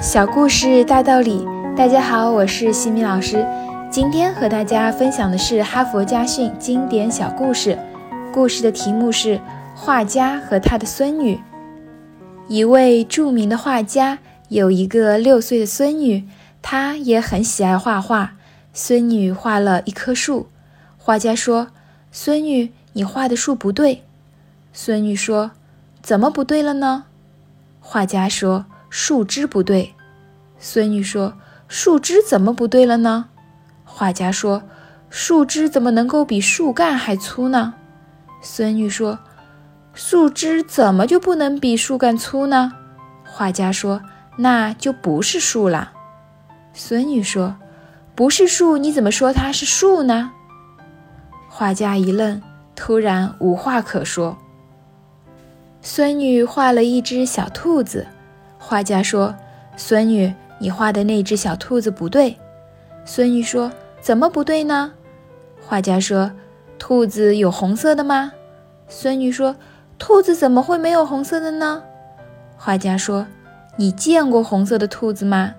小故事大道理，大家好，我是西米老师。今天和大家分享的是哈佛家训经典小故事。故事的题目是《画家和他的孙女》。一位著名的画家有一个六岁的孙女，她也很喜爱画画。孙女画了一棵树，画家说：“孙女，你画的树不对。”孙女说：“怎么不对了呢？”画家说。树枝不对，孙女说：“树枝怎么不对了呢？”画家说：“树枝怎么能够比树干还粗呢？”孙女说：“树枝怎么就不能比树干粗呢？”画家说：“那就不是树了。”孙女说：“不是树，你怎么说它是树呢？”画家一愣，突然无话可说。孙女画了一只小兔子。画家说：“孙女，你画的那只小兔子不对。”孙女说：“怎么不对呢？”画家说：“兔子有红色的吗？”孙女说：“兔子怎么会没有红色的呢？”画家说：“你见过红色的兔子吗？”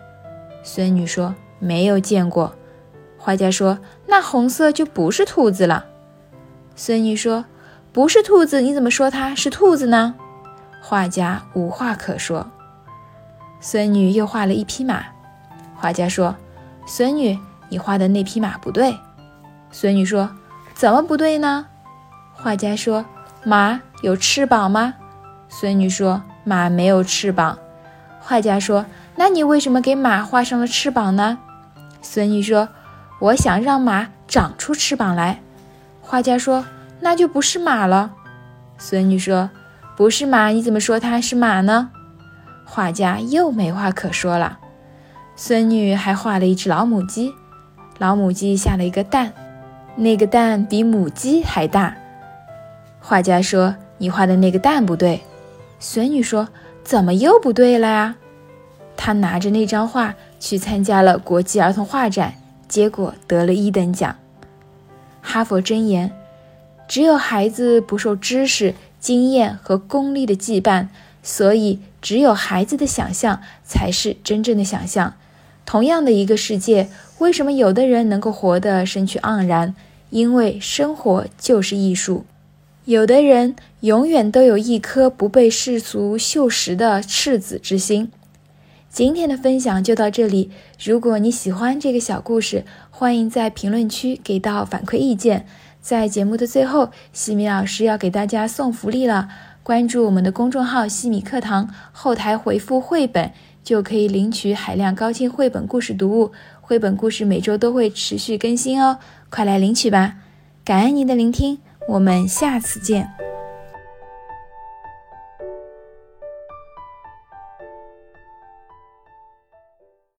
孙女说：“没有见过。”画家说：“那红色就不是兔子了。”孙女说：“不是兔子，你怎么说它是兔子呢？”画家无话可说。孙女又画了一匹马，画家说：“孙女，你画的那匹马不对。”孙女说：“怎么不对呢？”画家说：“马有翅膀吗？”孙女说：“马没有翅膀。”画家说：“那你为什么给马画上了翅膀呢？”孙女说：“我想让马长出翅膀来。”画家说：“那就不是马了。”孙女说：“不是马，你怎么说它是马呢？”画家又没话可说了。孙女还画了一只老母鸡，老母鸡下了一个蛋，那个蛋比母鸡还大。画家说：“你画的那个蛋不对。”孙女说：“怎么又不对了呀？”她拿着那张画去参加了国际儿童画展，结果得了一等奖。哈佛箴言：只有孩子不受知识、经验和功利的羁绊。所以，只有孩子的想象才是真正的想象。同样的一个世界，为什么有的人能够活得生趣盎然？因为生活就是艺术。有的人永远都有一颗不被世俗锈蚀的赤子之心。今天的分享就到这里。如果你喜欢这个小故事，欢迎在评论区给到反馈意见。在节目的最后，西米老师要给大家送福利了。关注我们的公众号“西米课堂”，后台回复“绘本”就可以领取海量高清绘本故事读物。绘本故事每周都会持续更新哦，快来领取吧！感恩您的聆听，我们下次见。